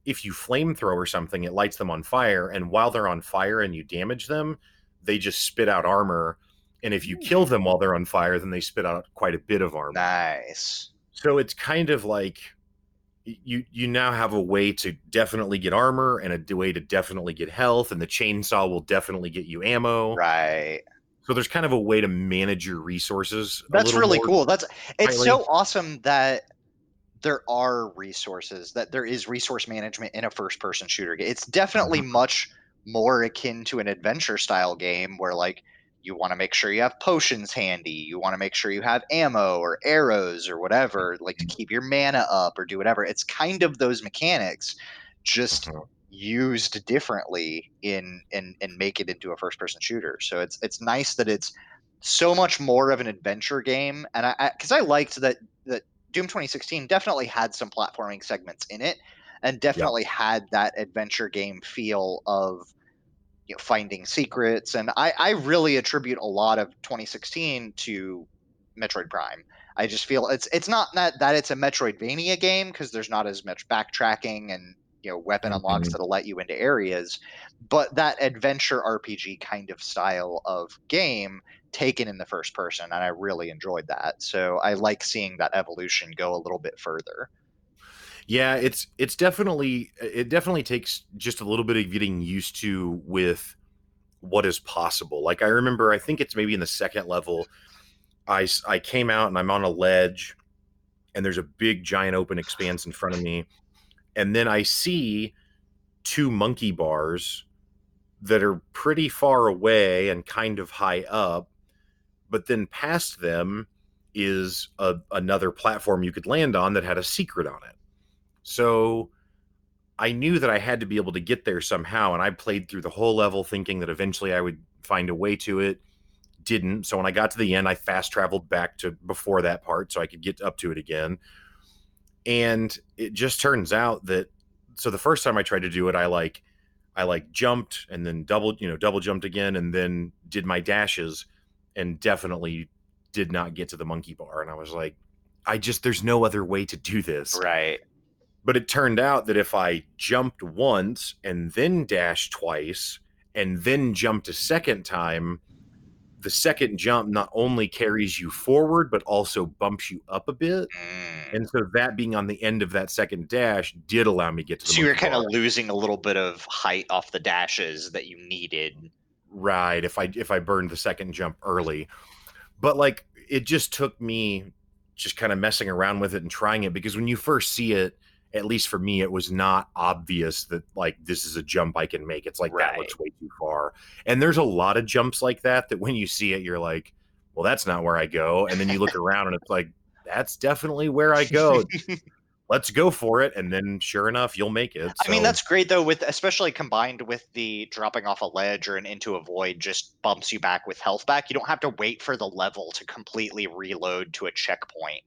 if you flamethrower something it lights them on fire and while they're on fire and you damage them they just spit out armor and if you hmm. kill them while they're on fire then they spit out quite a bit of armor Nice. so it's kind of like you you now have a way to definitely get armor and a way to definitely get health, and the chainsaw will definitely get you ammo. Right. So there's kind of a way to manage your resources. That's really cool. That's it's tightly. so awesome that there are resources, that there is resource management in a first person shooter game. It's definitely Mhm. much more akin to an adventure style game where like you want to make sure you have potions handy, you want to make sure you have ammo or arrows or whatever, like to Mm-hmm. keep your mana up or do whatever. It's kind of those mechanics just Mhm. used differently in and and make it into a first person shooter. So it's it's nice that it's so much more of an adventure game and I because I, liked that that Doom 2016 definitely had some platforming segments in it and definitely had that adventure game feel of you know finding secrets and I I really attribute a lot of 2016 to Metroid Prime. I just feel it's it's not that that it's a Metroidvania game because there's not as much backtracking and you know weapon unlocks Mhm. that'll let you into areas, but that adventure RPG kind of style of game taken in the first person, and I really enjoyed that. So I like seeing that evolution go a little bit further. Yeah, it's it's definitely it definitely takes just a little bit of getting used to with what is possible. Like I remember, I think it's maybe in the second level, I I came out and I'm on a ledge, and there's a big giant open expanse in front of me, and then I see two monkey bars that are pretty far away and kind of high up, but then past them is a, another platform you could land on that had a secret on it. So I knew that I had to be able to get there somehow, and I played through the whole level thinking that eventually I would find a way to it. Didn't. So when I got to the end, I fast traveled back to before that part so I could get up to it again. And it just turns out that so the first time I tried to do it, I like I like jumped and then double, you know, double jumped again and then did my dashes and definitely did not get to the monkey bar. And I was like, I just there's no other way to do this. Right. But it turned out that if I jumped once and then dashed twice and then jumped a second time, the second jump not only carries you forward, but also bumps you up a bit. Mm. And so that being on the end of that second dash did allow me to get to the So you're kind of losing a little bit of height off the dashes that you needed. right if i if i burned the second jump early but like it just took me just kind of messing around with it and trying it because when you first see it at least for me it was not obvious that like this is a jump i can make. It's like that looks way too far. And there's a lot of jumps like that that when you see it you're like well that's not where i go. And then you look around and it's like that's definitely where i go. Let's go for it. And then sure enough you'll make it. I mean, that's great though, with especially combined with the dropping off a ledge or an into a void just bumps you back with health back. You don't have to wait for the level to completely reload to a checkpoint.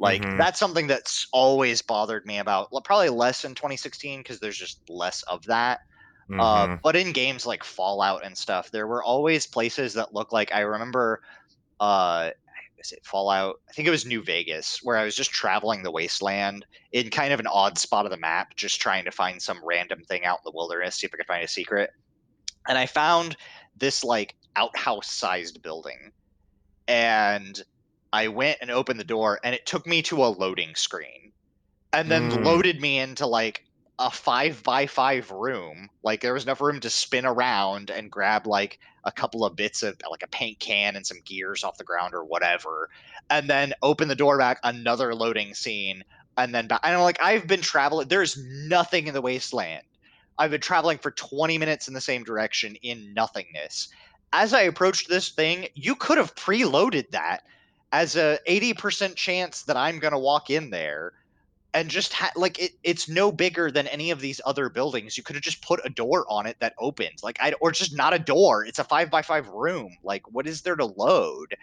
Like Mhm. that's something that's always bothered me about. Probably less in 2016 because there's just less of that. Uh, Mhm. but in games like Fallout and stuff, there were always places that look like I remember. Uh, is it Fallout? I think it was New Vegas, where I was just traveling the wasteland in kind of an odd spot of the map, just trying to find some random thing out in the wilderness, see if I could find a secret. And I found this like outhouse-sized building, and I went and opened the door, and it took me to a loading screen, and then Mm. loaded me into like a five by five room. Like there was enough room to spin around and grab like a couple of bits of like a paint can and some gears off the ground or whatever, and then open the door back, another loading scene, and then back. And I'm like, I've been traveling. There's nothing in the wasteland. I've been traveling for 20 minutes in the same direction in nothingness. As I approached this thing, you could have preloaded that as a 80% chance that I'm going to walk in there and just ha- like it, it's no bigger than any of these other buildings. You could have just put a door on it that opens, like I or just not a door. It's a five by five room. Like what is there to load?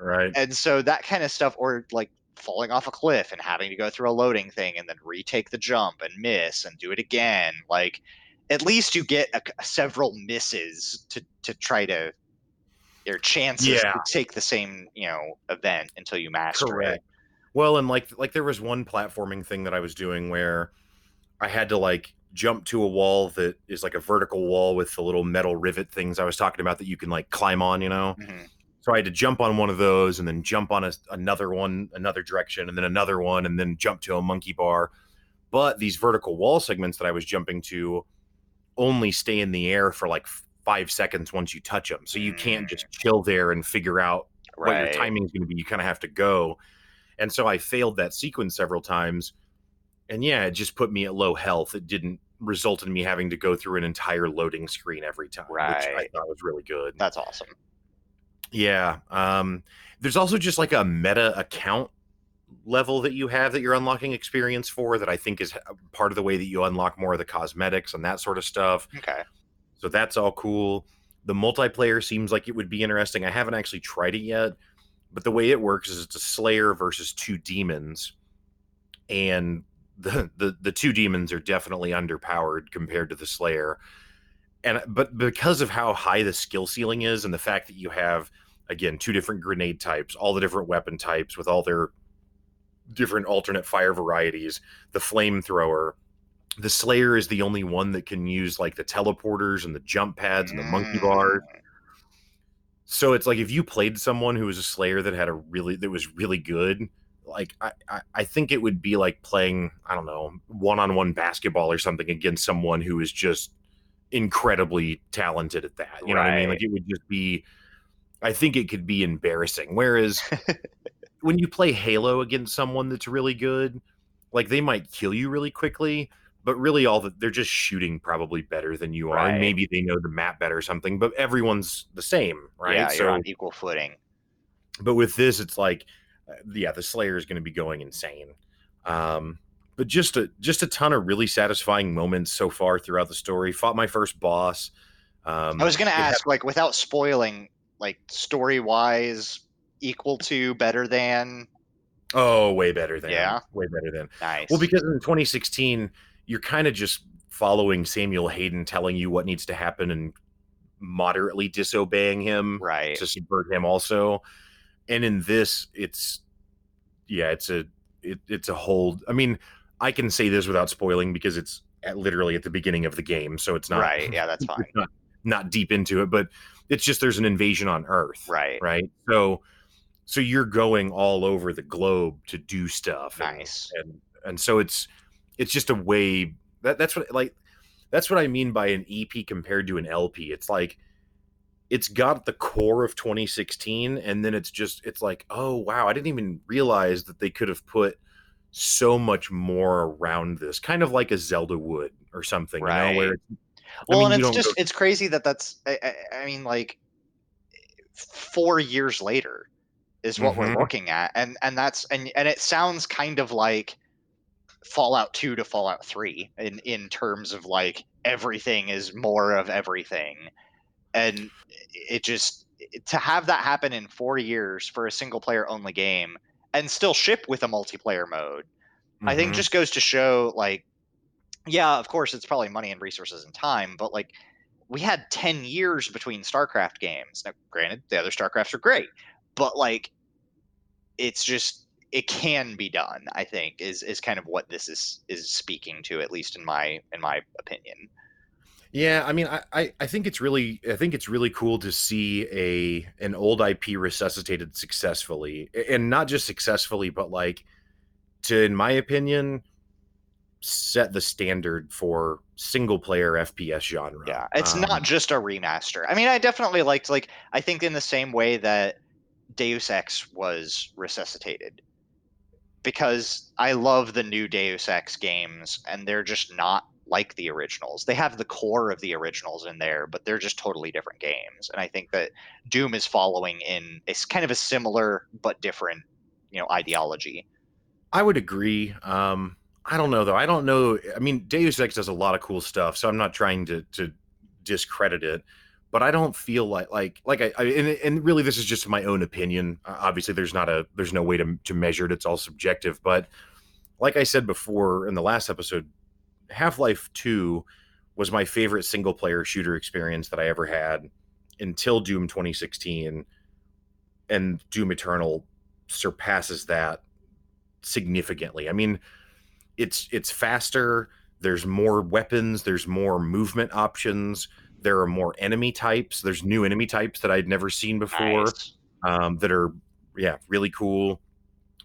right And so that kind of stuff, or like falling off a cliff and having to go through a loading thing and then retake the jump and miss and do it again. Like at least you get a, several misses to to try to your chances Yeah. to take the same you know event until you master it. Correct. Well, and like like there was one platforming thing that I was doing where I had to like jump to a wall that is like a vertical wall with the little metal rivet things I was talking about that you can like climb on, you know. Mhm. So I had to jump on one of those and then jump on a, another one another direction and then another one and then jump to a monkey bar. but these vertical wall segments that I was jumping to only stay in the air for like five seconds once you touch them. So you can't just chill there and figure out what your timing is going to be. You kind of have to go. And so I failed that sequence several times. And yeah, it just put me at low health. It didn't result in me having to go through an entire loading screen every time, which I thought was really good. That's awesome. Yeah. Um, there's also just like a meta account level that you have that you're unlocking experience for that I think is uh, part of the way that you unlock more of the cosmetics and that sort of stuff. Okay. So that's all cool. The multiplayer seems like it would be interesting. I haven't actually tried it yet, but the way it works is it's a slayer versus two demons. And the the, the two demons are definitely underpowered compared to the slayer. And but because of how high the skill ceiling is and the fact that you have again two different grenade types, all the different weapon types with all their different alternate fire varieties, the flamethrower, the Slayer is the only one that can use like the teleporters and the jump pads and the monkey bars. Mm, So it's like if you played someone who was a Slayer that had a really that was really good, like I I, I think it would be like playing I don't know one on one basketball or something against someone who is just incredibly talented at that. You know what I mean? Like it would just be. I think it could be embarrassing. Whereas when you play Halo against someone that's really good, like they might kill you really quickly, but really all that they're just shooting probably better than you are. Right. And maybe they know the map better or something, but everyone's the same, right? Yeah, so you're on equal footing. but with this it's like uh, yeah, the Slayer is going to be going insane. Um but just a just a ton of really satisfying moments so far throughout the story. Fought my first boss. Um I was it had- ask, like, without spoiling, like, story wise, equal to, better than. oh, way better than Yeah? way better than. Nice. Well, because in 2016, you're kind of just following Samuel Hayden telling you what needs to happen and moderately disobeying him right. to subvert him also. And in this, it's yeah, it's a it, it's a hold. I mean, I can say this without spoiling because it's at literally at the beginning of the game, so it's not right. Yeah, that's fine. not not deep into it, but it's just there's an invasion on Earth, Right. right? So so you're going all over the globe to do stuff. and- Nice. And and so it's it's just a way that that's what like that's what I mean by an EP compared to an LP. It's like it's got the core of 2016 and then it's just it's like, "Oh, wow, I didn't even realize that they could have put so much more around this." Kind of like a Zelda would or something, you know, where Right. it's I Well, mean, and it's just go- it's crazy that that's I, I, I mean like four years later is what we're Mhm. looking at, and and that's and and it sounds kind of like Fallout Two to Fallout Three in in terms of like everything is more of everything, and it just to have that happen in four years for a single player only game and still ship with a multiplayer mode I think Mhm. just goes to show like yeah, of course it's probably money and resources and time, but like we had 10 years between StarCraft games. Now granted, the other StarCrafts are great, but like it's just it can be done, I think, is is kind of what this is is speaking to, at least in my in my opinion. Yeah, I mean, I, I, I think it's really I think it's really cool to see a an old IP resuscitated successfully, and not just successfully, but like to, in my opinion, set the standard for single player FPS genre. Yeah, it's Um, not just a remaster. I mean, I definitely liked like I think in the same way that Deus Ex was resuscitated because I love the new Deus Ex games and they're just not like the originals. They have the core of the originals in there, but they're just totally different games. And I think that Doom is following in it's kind of a similar but different, you know, ideology. I would agree. Um, I don't know though. I don't know. I mean, Deus Ex does a lot of cool stuff, so I'm not trying to to discredit it. But I don't feel like like like I, I and, and really this is just my own opinion. Obviously, there's not a there's no way to to measure it. It's all subjective. But like I said before in the last episode, Half Life Two was my favorite single player shooter experience that I ever had until Doom 2016, and Doom Eternal surpasses that significantly. I mean, it's it's faster. There's more weapons. There's more movement options. There are more enemy types. There's new enemy types that I'd never seen before Nice. um, that are yeah really cool.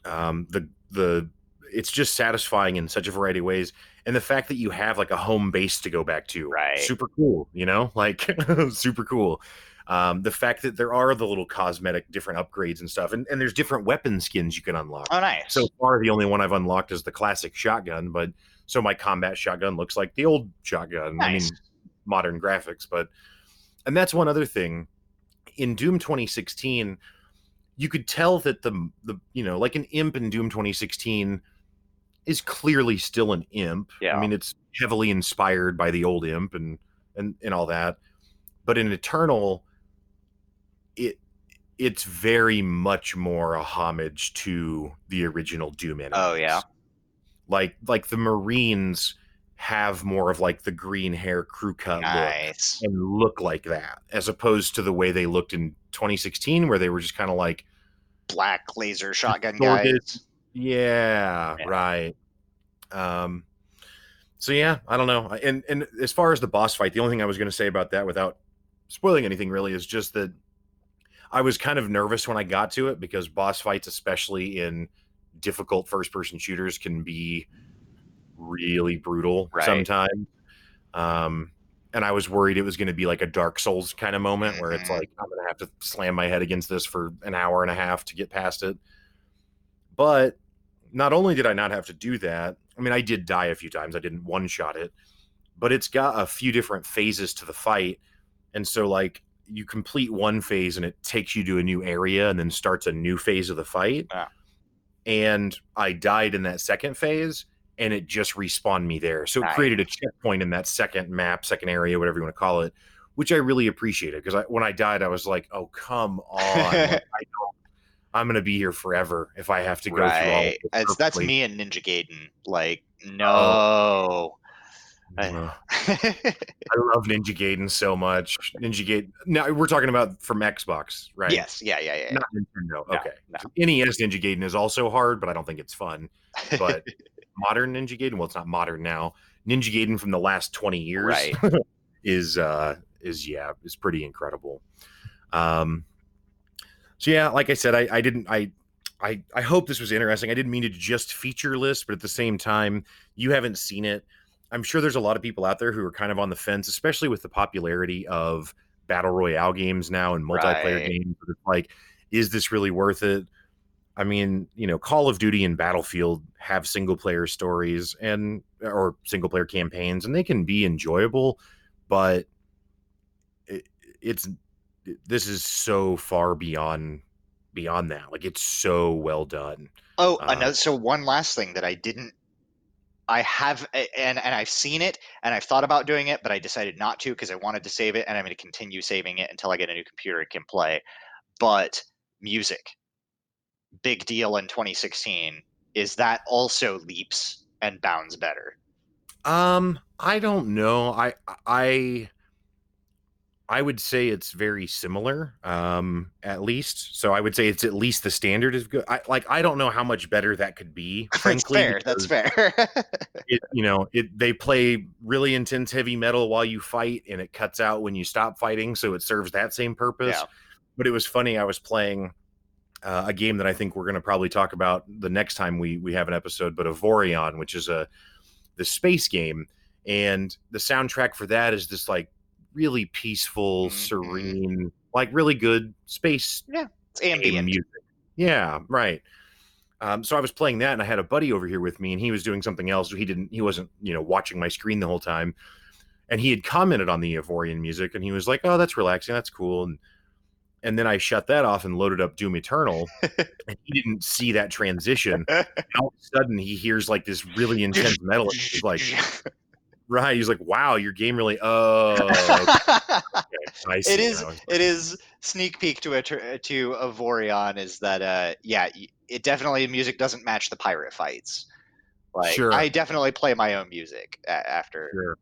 Um, the the it's just satisfying in such a variety of ways and the fact that you have like a home base to go back to Right. super cool you know like super cool um, the fact that there are the little cosmetic different upgrades and stuff and, and there's different weapon skins you can unlock Oh, nice. so far the only one i've unlocked is the classic shotgun but so my combat shotgun looks like the old shotgun i mean nice. Modern graphics but and that's one other thing in doom 2016 you could tell that the the you know like an imp in doom 2016 is clearly still an imp Yeah. i mean it's heavily inspired by the old imp and and and all that but in eternal it it's very much more a homage to the original doom enemies. Oh, yeah. like like the marines have more of like the green hair crew cut look and look like that as opposed to the way they looked in 2016 where they were just kind of like Black laser shotgun guys. yeah, Yeah. right um so yeah i don't know and and as far as the boss fight the only thing i was going to say about that without spoiling anything really is just that i was kind of nervous when i got to it because boss fights especially in difficult first person shooters can be really brutal Right. sometimes um and i was worried it was going to be like a dark souls kind of moment where it's Mhm. like i'm going to have to slam my head against this for an hour and a half to get past it but not only did I not have to do that, I mean, I did die a few times. I didn't one shot it, but it's got a few different phases to the fight. And so, like, you complete one phase and it takes you to a new area and then starts a new phase of the fight. And I died in that second phase and it just respawned me there. So it Nice. created a checkpoint in that second map, second area, whatever you want to call it, which I really appreciated because I, when I died, I was like, oh, come on. Like, I don't, I'm going to be here forever if I have to go through all of Right. That's, me and Ninja Gaiden. Like, Oh. no. Ugh. I love Ninja Gaiden so much. Ninja Gaiden. Now we're talking about from Xbox, right? yes. Yeah. Yeah. Yeah. Not Nintendo. No, okay. no. So NES Ninja Gaiden is also hard, but I don't think it's fun. But modern Ninja Gaiden, well, it's not modern now. Ninja Gaiden from the last 20 years Right. is uh is yeah, is pretty incredible. Um so yeah, like I said, I, I didn't I I I hope this was interesting. I didn't mean to just feature list, but at the same time, you haven't seen it. I'm sure there's a lot of people out there who are kind of on the fence, especially with the popularity of battle royale games now and multiplayer Right. games. Like, is this really worth it? I mean, you know, Call of Duty and Battlefield have single player stories and or single player campaigns, and they can be enjoyable, but it, it's this is so far beyond beyond that. Like it's so well done. Oh, Uh, another. So one last thing that I didn't. I have and and I've seen it and I've thought about doing it, but I decided not to because I wanted to save it and I'm going to continue saving it until I get a new computer and can play. But music, big deal in 2016. Is that also leaps and bounds better? Um, I don't know. I I I would say it's very similar, um, at least. So I would say it's at least the standard is good. I like I don't know how much better that could be. That's fair. That's fair. It, you know, it they play really intense heavy metal while you fight, and it cuts out when you stop fighting, so it serves that same purpose. Yeah. But it was funny. I was playing uh, a game that I think we're going to probably talk about the next time we we have an episode, but Avorion, which is a the space game, and the soundtrack for that is this like really peaceful, Mhm. serene, like really good space it's game ambient. music. Yeah, right. Um, so I was playing that, and I had a buddy over here with me, and he was doing something else. He didn't, he wasn't, you know, watching my screen the whole time. And he had commented on the Avorion music, and he was like, "Oh, that's relaxing. That's cool." And and then I shut that off and loaded up Doom Eternal, and he didn't see that transition. And all of a sudden, he hears like this really intense metal. He's like, "Right." He's like, "Wow, your game really." Oh, okay, see it is now." it is sneak peek to a to Avorion is that uh yeah it definitely music doesn't match the pirate fights like Sure. i definitely play my own music after Sure.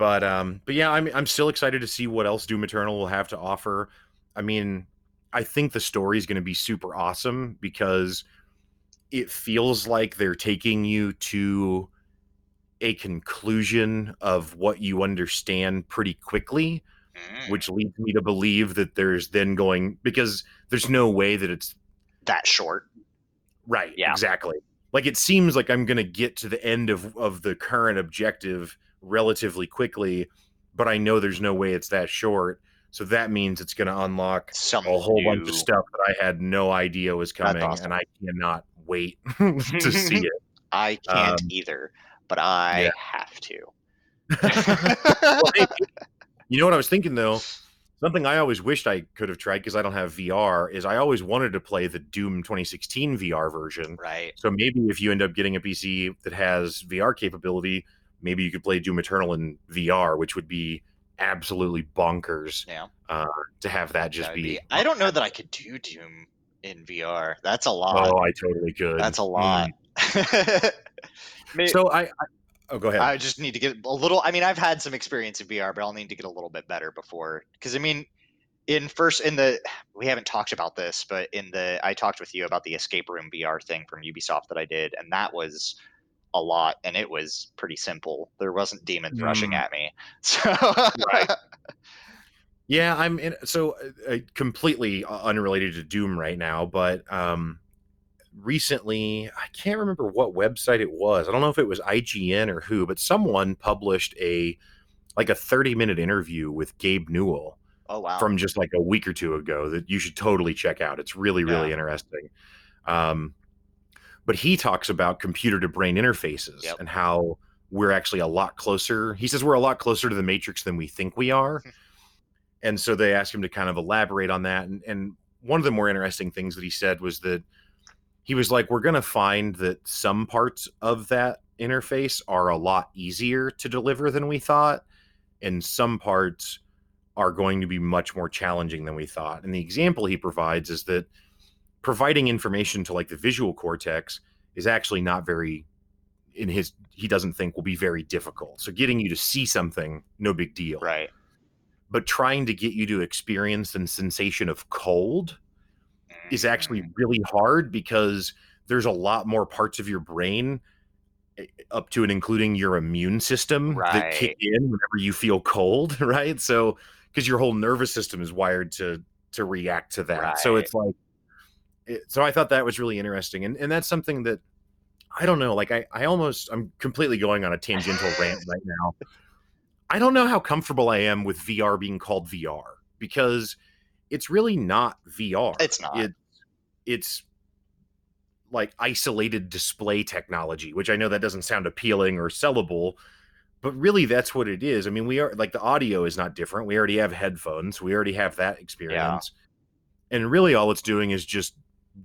But um, but yeah, I'm I'm still excited to see what else Doom Eternal will have to offer. I mean, I think the story is going to be super awesome because it feels like they're taking you to a conclusion of what you understand pretty quickly, Mm, which leads me to believe that there's then going because there's no way that it's that short Right. Yeah. Exactly. like it seems like I'm going to get to the end of of the current objective relatively quickly, but I know there's no way it's that short. So that means it's going to unlock Some a whole bunch of stuff that I had no idea was coming, awesome. and I cannot wait to see it. I can't Um, either, but I yeah. have to. Well, hey, you know what I was thinking though? Something I always wished I could have tried because I don't have VR is I always wanted to play the Doom 2016 VR version. right. So maybe if you end up getting a PC that has VR capability, maybe you could play Doom Eternal in VR, which would be absolutely bonkers. Yeah. Uh, to have that just That'd be, be- I don't know that I could do Doom in VR. That's a lot. oh, I totally could. That's a lot. May- Mm. So I, I, oh, go ahead. I just need to get a little. I mean, I've had some experience in VR, but I'll need to get a little bit better before. Because I mean, in first in the we haven't talked about this, but in the I talked with you about the escape room VR thing from Ubisoft that I did, and that was a lot, and it was pretty simple. There wasn't demons rushing Mm. at me, so Right. Yeah, I'm in. So uh, uh, completely unrelated to Doom right now, but um, recently I can't remember what website it was. I don't know if it was IGN or who, but someone published a like a 30 minute interview with Gabe Newell oh wow, from just like a week or two ago that you should totally check out. It's really really interesting. Um, but he talks about computer to brain interfaces Yep. and how we're actually a lot closer. He says we're a lot closer to the matrix than we think we are. and so they asked him to kind of elaborate on that. And, and one of the more interesting things that he said was that he was like, we're going to find that some parts of that interface are a lot easier to deliver than we thought. And some parts are going to be much more challenging than we thought. And the example he provides is that providing information to like the visual cortex is actually not very in his he doesn't think will be very difficult. So getting you to see something no big deal. right? But trying to get you to experience the sensation of cold is actually Mm, really hard because there's a lot more parts of your brain eh, up to and including your immune system that kick in whenever you feel cold, right? So because your whole nervous system is wired to to react to that. So it's like it, so I thought that was really interesting and and that's something that I don't know, like I I almost I'm completely going on a tangential rant right now. I don't know how comfortable I am with VR being called VR because it's really not VR. It's not. It, it's like isolated display technology, which I know that doesn't sound appealing or sellable, but really that's what it is. I mean, we are like the audio is not different. We already have headphones. We already have that experience. And really all it's doing is just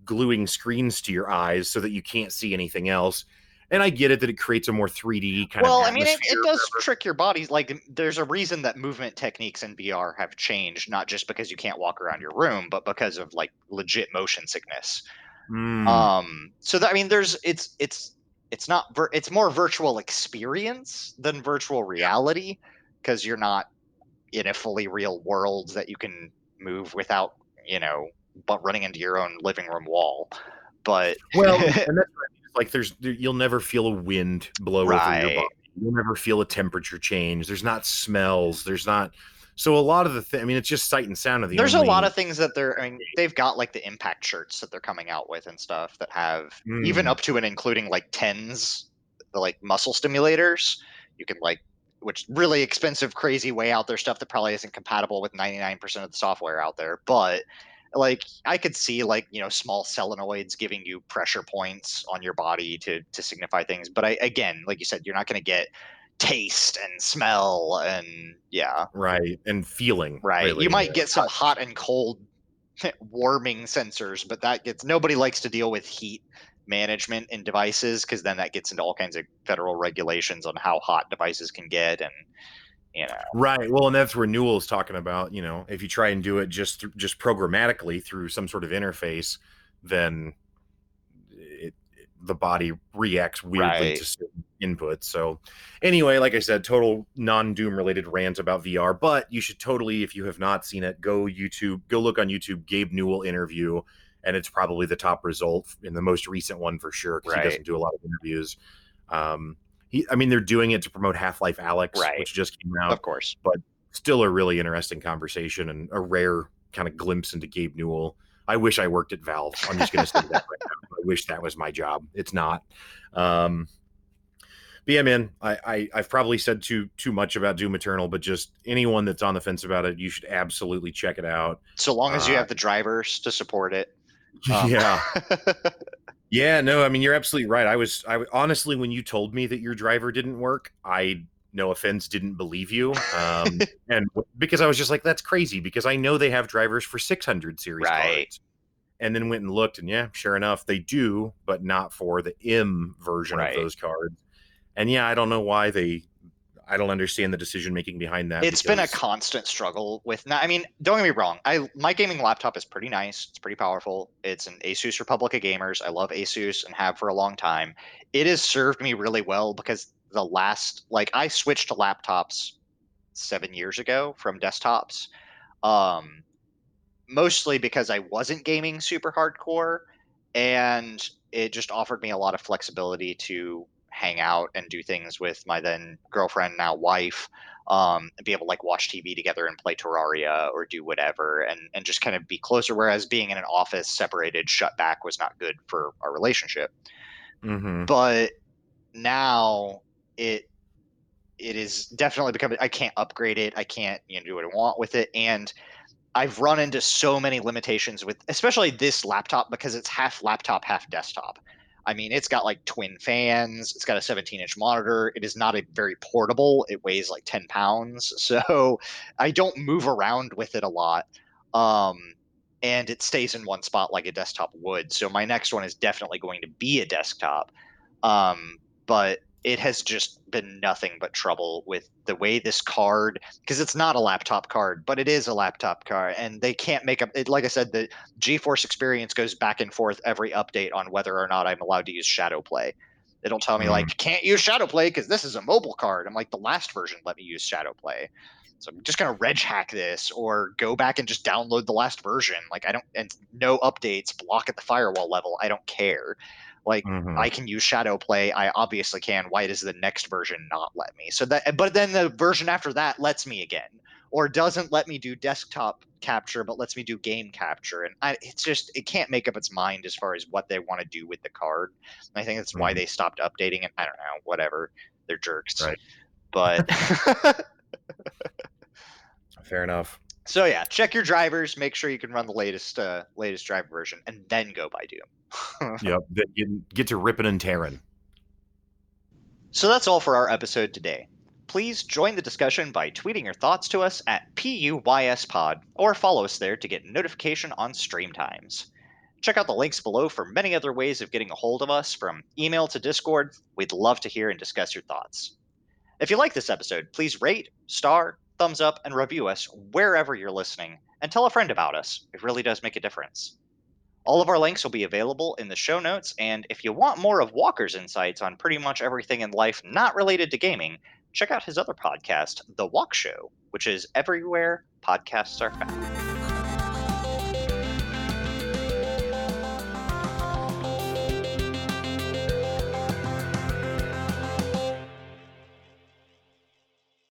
gluing screens to your eyes so that you can't see anything else. And I get it that it creates a more 3D kind well, of Well, I mean, it, it does trick your body. Like, there's a reason that movement techniques in VR have changed, not just because you can't walk around your room, but because of like legit motion sickness. Mm, Um, so that I mean, there's it's it's it's not vir- it's more virtual experience than virtual reality because you're not in a fully real world that you can move without you know, running into your own living room wall. But well, and that's what I mean. Like there's you'll never feel a wind blow over your Right. body. You'll never feel a temperature change. There's not smells. There's not. So a lot of the thing. I mean, it's just sight and sound of the. there's only, a lot of things that they're I mean, they've got like the impact shirts that they're coming out with and stuff that have even Mm. up to and including like TENS like muscle stimulators you can like which really expensive crazy way out there stuff that probably isn't compatible with 99% of the software out there but like i could see like you know small solenoids giving you pressure points on your body to to signify things but i again like you said you're not going to get taste and smell and yeah right and feeling. right really. you might get some hot and cold warming sensors but that gets nobody likes to deal with heat management in devices because then that gets into all kinds of federal regulations on how hot devices can get and you know Right. Well, and that's where Newell's talking about. You know, if you try and do it just thr- just programmatically through some sort of interface, then it, it- the body reacts weirdly Right. to certain inputs. So, anyway, like I said, total non-Doom related rant about VR. But you should totally, if you have not seen it, go YouTube, go look on YouTube, Gabe Newell interview, and it's probably the top result in the most recent one for sure because Right. he doesn't do a lot of interviews. Um, he, I mean, they're doing it to promote Half Life Alyx, Right. which just came out of course but still a really interesting conversation and a rare kind of glimpse into Gabe Newell. I wish I worked at Valve. I'm just going to say that right now. I wish that was my job. It's not. Um, but yeah, man, I, I I've probably said too too much about Doom Eternal, but just anyone that's on the fence about it, you should absolutely check it out. So long as you Uh, have the drivers to support it. Um, yeah, yeah. No, I mean you're absolutely right. I was I honestly when you told me that your driver didn't work, I no offense didn't believe you, um, and because I was just like that's crazy because I know they have drivers for 600 series Right. cards. And then went and looked, and yeah, sure enough, they do, but not for the M version Right. of those cards. And yeah, I don't know why they. I don't understand the decision making behind that. it's been a constant struggle with not, i mean don't get me wrong i my gaming laptop is pretty nice it's pretty powerful it's an asus republic of gamers i love asus and have for a long time it has served me really well because the last like i switched to laptops seven years ago from desktops um mostly because i wasn't gaming super hardcore and it just offered me a lot of flexibility to hang out and do things with my then girlfriend now wife um, and be able to like watch TV together and play Terraria or do whatever and and just kind of be closer. Whereas being in an office separated, shut back was not good for our relationship. Mhm. But now it it is definitely becoming. I can't upgrade it. I can't you know do what I want with it and. I've run into so many limitations with, especially this laptop, because it's half laptop, half desktop. I mean, it's got like twin fans. It's got a 17 inch monitor. It is not a very portable. It weighs like 10 pounds. So I don't move around with it a lot. Um, and it stays in one spot like a desktop would. So my next one is definitely going to be a desktop. Um, but it has just been nothing but trouble with the way this card, because it's not a laptop card, but it is a laptop card. And they can't make up, it, like I said, the GeForce experience goes back and forth every update on whether or not I'm allowed to use Shadow Play. It'll tell me Mm. like can't use Shadow Play because this is a mobile card. I'm like the last version let me use Shadow Play, so I'm just gonna reg hack this or go back and just download the last version. Like I don't and no updates block at the firewall level. I don't care. Like Mhm. I can use Shadow Play. I obviously can. Why does the next version not let me? So that, but then the version after that lets me again, or doesn't let me do desktop capture, but lets me do game capture. And I, it's just it can't make up its mind as far as what they want to do with the card. And I think that's why Mhm. they stopped updating it. I don't know. Whatever. They're jerks. Right. But Fair enough. so yeah, check your drivers. Make sure you can run the latest uh, latest driver version, and then go buy Doom. Yep. Get, get to ripping and tearing. So that's all for our episode today. Please join the discussion by tweeting your thoughts to us at PUYSPod or follow us there to get notification on stream times. Check out the links below for many other ways of getting a hold of us, from email to Discord. We'd love to hear and discuss your thoughts. If you like this episode, please rate, star, thumbs up, and review us wherever you're listening, and tell a friend about us. It really does make a difference. All of our links will be available in the show notes, and if you want more of Walker's insights on pretty much everything in life not related to gaming, check out his other podcast, The Walk Show, which is everywhere podcasts are found.